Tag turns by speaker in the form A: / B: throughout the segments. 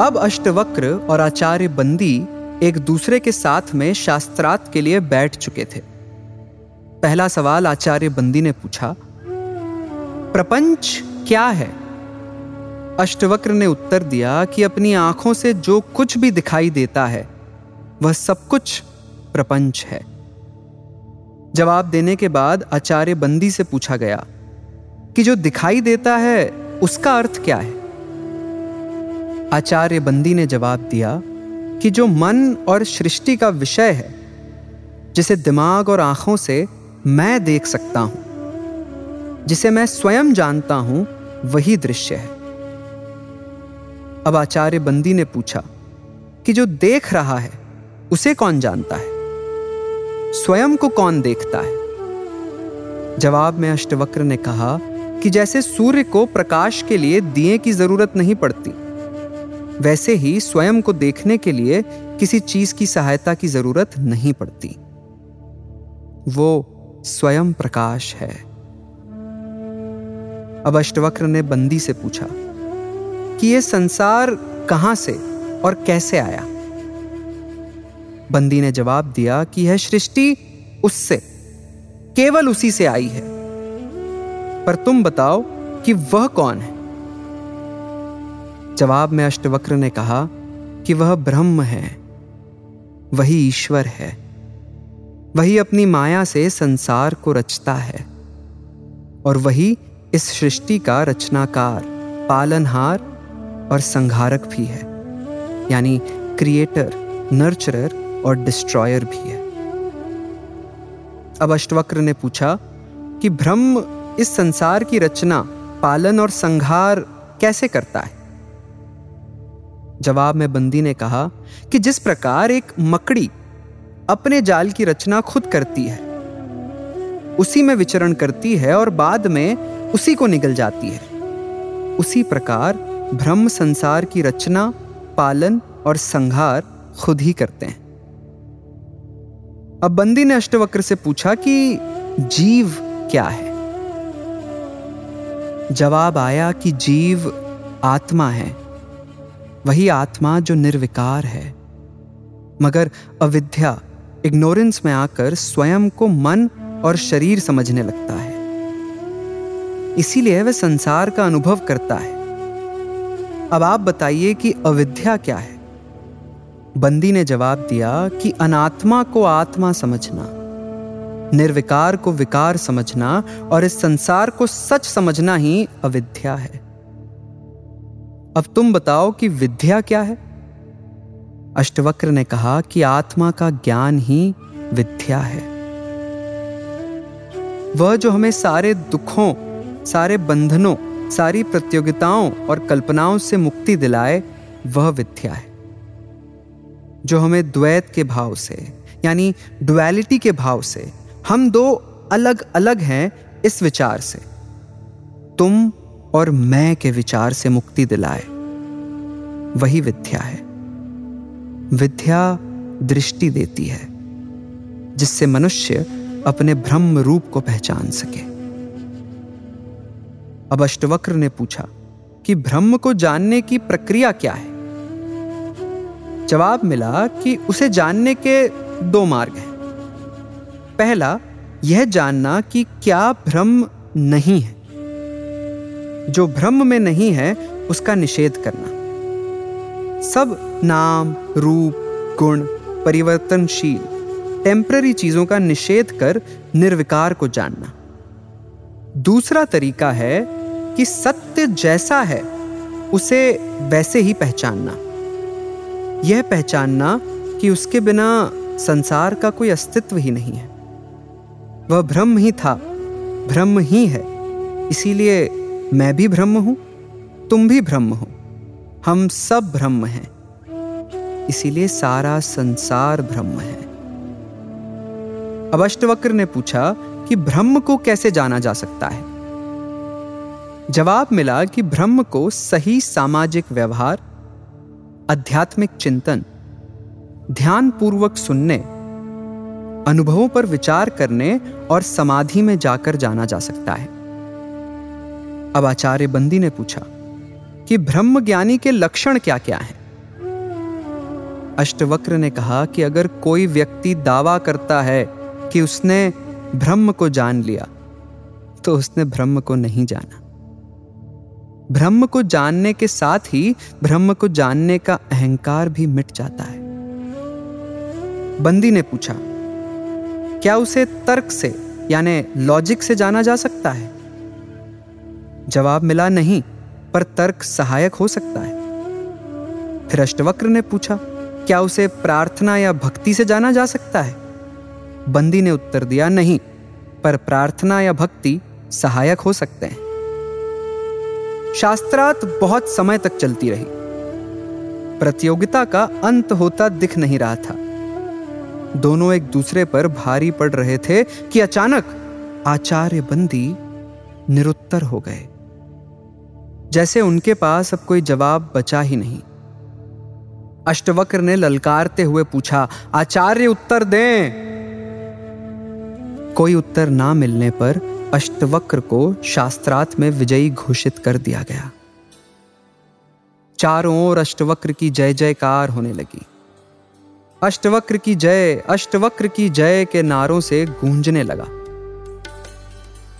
A: अब अष्टवक्र और आचार्य बंदी एक दूसरे के साथ में शास्त्रार्थ के लिए बैठ चुके थे। पहला सवाल आचार्य बंदी ने पूछा, प्रपंच क्या है? अष्टवक्र ने उत्तर दिया कि अपनी आँखों से जो कुछ भी दिखाई देता है, वह सब कुछ प्रपंच है। जवाब देने के बाद आचार्य बंदी से पूछा गया, कि जो दिखाई देता है, उसका अर्थ क्या है? आचार्य बंदी ने जवाब दिया कि जो मन और सृष्टि का विषय है, जिसे दिमाग और आँखों से मैं देख सकता हूँ, जिसे मैं स्वयं जानता हूँ, वही दृश्य है। अब आचार्य बंदी ने पूछा कि जो देख रहा है, उसे कौन जानता है? स्वयं को कौन देखता है? जवाब में अष्टवक्र ने कहा कि जैसे सूर्य को प्रकाश के लिए दिए की ज़रूरत नहीं पड़ती वैसे ही स्वयं को देखने के लिए किसी चीज़ की सहायता की ज़रूरत नहीं पड़ती। वो स्वयं प्रकाश है। अब अष्टवक्र ने बंदी से पूछा कि यह संसार कहाँ से और कैसे आया? बंदी ने जवाब दिया कि यह सृष्टि उससे, केवल उसी से आई है। पर तुम बताओ कि वह कौन है? जवाब में अष्टवक्र ने कहा कि वह ब्रह्म है, वही ईश्वर है, वही अपनी माया से संसार को रचता है, और वही इस सृष्टि का रचनाकार, पालनहार और संहारक भी है, यानी क्रिएटर नर्चरर और डिस्ट्रॉयर भी है। अब अष्टवक्र ने पूछा कि ब्रह्म इस संसार की रचना, पालन और संहार कैसे करता है? जवाब में बंदी ने कहा कि जिस प्रकार एक मकड़ी अपने जाल की रचना खुद करती है, उसी में विचरण करती है और बाद में उसी को निगल जाती है। उसी प्रकार ब्रह्म संसार की रचना, पालन और संहार खुद ही करते हैं। अब बंदी ने अष्टवक्र से पूछा कि जीव क्या है? जवाब आया कि जीव आत्मा है। वही आत्मा जो निर्विकार है। मगर अविद्या इग्नोरेंस में आकर स्वयं को मन और शरीर समझने लगता है। इसीलिए वह संसार का अनुभव करता है। अब आप बताइए कि अविद्या क्या है? बंदी ने जवाब दिया कि अनात्मा को आत्मा समझना, निर्विकार को विकार समझना और इस संसार को सच समझना ही अविद्या है। अब तुम बताओ कि विद्या क्या है? अष्टवक्र ने कहा कि आत्मा का ज्ञान ही विद्या है। वह जो हमें सारे दुखों, सारे बंधनों, सारी प्रतियोगिताओं और कल्पनाओं से मुक्ति दिलाए, वह विद्या है। जो हमें द्वैत के भाव से, यानी डुअलिटी के भाव से, हम दो अलग अलग हैं इस विचार से। तुम और मैं के विचार से मुक्ति दिलाए। वही विद्या है। विद्या दृष्टि देती है, जिससे मनुष्य अपने ब्रह्म रूप को पहचान सके। अब अष्टवक्र ने पूछा कि ब्रह्म को जानने की प्रक्रिया क्या है? जवाब मिला कि उसे जानने के दो मार्ग हैं। पहला, यह जानना कि क्या ब्रह्म नहीं है। जो ब्रह्म में नहीं है, उसका निषेध करना। सब नाम, रूप, गुण परिवर्तनशील टेम्पररी चीज़ों का निषेध कर निर्विकार को जानना। दूसरा तरीका है कि सत्य जैसा है, उसे वैसे ही पहचानना। यह पहचानना कि उसके बिना संसार का कोई अस्तित्व ही नहीं है। वह ब्रह्म ही था ब्रह्म ही है, इसीलिए मैं भी ब्रह्म हूँ, तुम भी ब्रह्म हो। हम सब ब्रह्म हैं। इसीलिए सारा संसार ब्रह्म है। अब अष्टवक्र ने पूछा कि ब्रह्म को कैसे जाना जा सकता है? जवाब मिला कि ब्रह्म को सही सामाजिक व्यवहार, आध्यात्मिक चिंतन ध्यान पूर्वक सुनने, अनुभवों पर विचार करने और समाधि में जाकर जाना जा सकता है। अब आचार्य बंदी ने पूछा कि ब्रह्म ज्ञानी के लक्षण क्या क्या हैं? अष्टवक्र ने कहा कि अगर कोई व्यक्ति दावा करता है कि उसने ब्रह्म को जान लिया तो उसने ब्रह्म को नहीं जाना। ब्रह्म को जानने के साथ ही ब्रह्म को जानने का अहंकार भी मिट जाता है। बंदी ने पूछा, क्या उसे तर्क से, यानी लॉजिक से जाना जा सकता है? जवाब मिला नहीं, पर तर्क सहायक हो सकता है। फिर अष्टवक्र ने पूछा, क्या उसे प्रार्थना या भक्ति से जाना जा सकता है? बंदी ने उत्तर दिया, नहीं, पर प्रार्थना या भक्ति सहायक हो सकते हैं। शास्त्रार्थ बहुत समय तक चलती रही। प्रतियोगिता का अंत होता दिख नहीं रहा था। दोनों एक दूसरे पर भारी पड़ रहे थे कि अचानक आचार्य बंदी निरुत्तर हो गए। जैसे उनके पास अब कोई जवाब बचा ही नहीं। अष्टवक्र ने ललकारते हुए पूछा, आचार्य, उत्तर दें? कोई उत्तर ना मिलने पर अष्टवक्र को शास्त्रार्थ में विजयी घोषित कर दिया गया। चारों ओर अष्टवक्र की जय जयकार होने लगी। अष्टवक्र की जय, अष्टवक्र की जय के नारों से गूंजने लगा।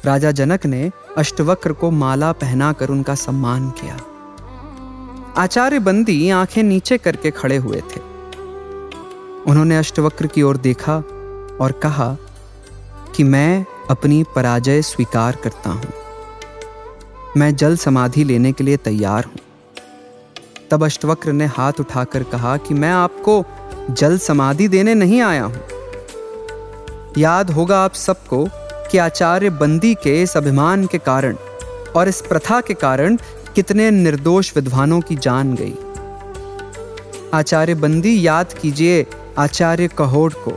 A: राजा जनक ने अष्टवक्र को माला पहनाकर उनका सम्मान किया। आचार्य बंदी आँखें नीचे करके खड़े हुए थे। उन्होंने अष्टवक्र की ओर देखा और कहा कि मैं अपनी पराजय स्वीकार करता हूँ। मैं जल समाधि लेने के लिए तैयार हूँ। तब अष्टवक्र ने हाथ उठाकर कहा कि मैं आपको जल समाधि देने नहीं आया हूँ। याद होगा आप सबको कि आचार्य बंदी के इस अभिमान के कारण और इस प्रथा के कारण कितने निर्दोष विद्वानों की जान गई। आचार्य बंदी याद कीजिए आचार्य कहोड़ को।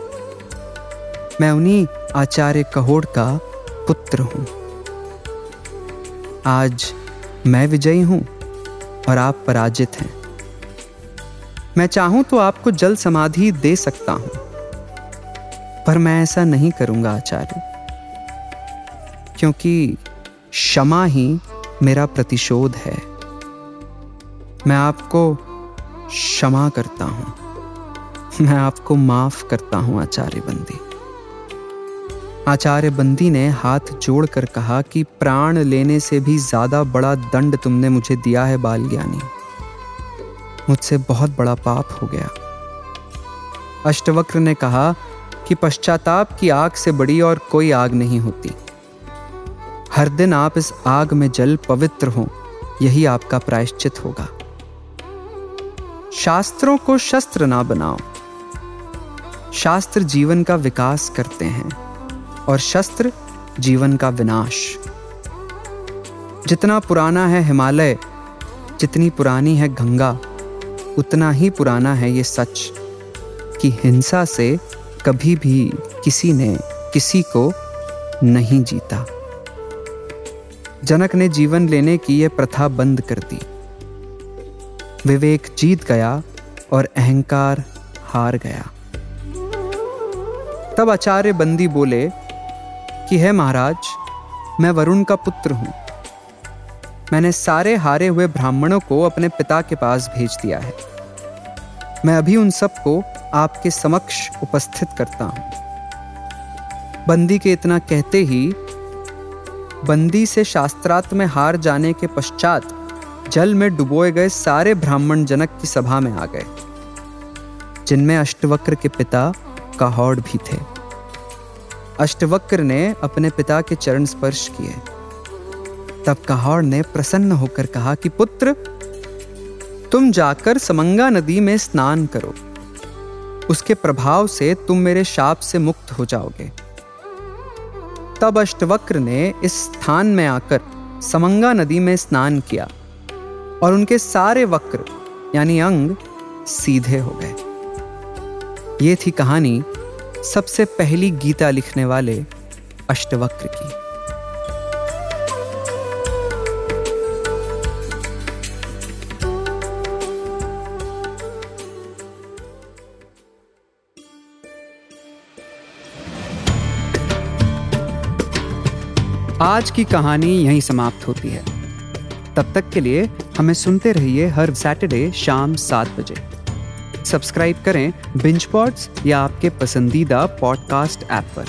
A: मैं उन्हीं आचार्य कहोड़ का पुत्र हूँ। आज मैं विजयी हूँ और आप पराजित हैं। मैं चाहूँ तो आपको जल समाधि दे सकता हूँ, पर मैं ऐसा नहीं करूँगा आचार्य। क्योंकि क्षमा ही मेरा प्रतिशोध है। मैं आपको क्षमा करता हूँ। मैं आपको माफ़ करता हूँ आचार्य बंदी आचार्य बंदी ने हाथ जोड़कर कहा कि प्राण लेने से भी ज़्यादा बड़ा दंड तुमने मुझे दिया है बाल ज्ञानी मुझसे बहुत बड़ा पाप हो गया। अष्टवक्र ने कहा कि पश्चाताप की आग से बड़ी और कोई आग नहीं होती। हर दिन आप इस आग में जल पवित्र हो, यही आपका प्रायश्चित होगा। शास्त्रों को शस्त्र ना बनाओ। शास्त्र जीवन का विकास करते हैं, और शस्त्र जीवन का विनाश। जितना पुराना है हिमालय, जितनी पुरानी है गंगा, उतना ही पुराना है ये सच, कि हिंसा से कभी भी किसी ने किसी को नहीं जीता। जनक ने जीवन लेने की यह प्रथा बंद कर दी। विवेक जीत गया और अहंकार हार गया। तब आचार्य बंदी बोले कि, है महाराज, मैं वरुण का पुत्र हूँ। मैंने सारे हारे हुए ब्राह्मणों को अपने पिता के पास भेज दिया है। मैं अभी उन सबको आपके समक्ष उपस्थित करता हूँ। बंदी के इतना कहते ही बंदी से शास्त्रार्थ में हार जाने के पश्चात जल में डुबोए गए सारे ब्राह्मण जनक की सभा में आ गए। जिनमें अष्टवक्र के पिता काहौड़ भी थे। अष्टवक्र ने अपने पिता के चरण स्पर्श किए। तब कहाड़ ने प्रसन्न होकर कहा कि, पुत्र, तुम जाकर समंगा नदी में स्नान करो। उसके प्रभाव से तुम मेरे शाप से मुक्त हो जाओगे। तब अष्टवक्र ने इस स्थान में आकर समंगा नदी में स्नान किया और उनके सारे वक्र, यानी अंग, सीधे हो गए। ये थी कहानी सबसे पहली गीता लिखने वाले अष्टवक्र की। आज की कहानी यहीं समाप्त होती है। तब तक के लिए हमें सुनते रहिए हर सैटरडे शाम सात बजे। सब्सक्राइब करें बिंच पॉड्स या आपके पसंदीदा पॉडकास्ट ऐप पर।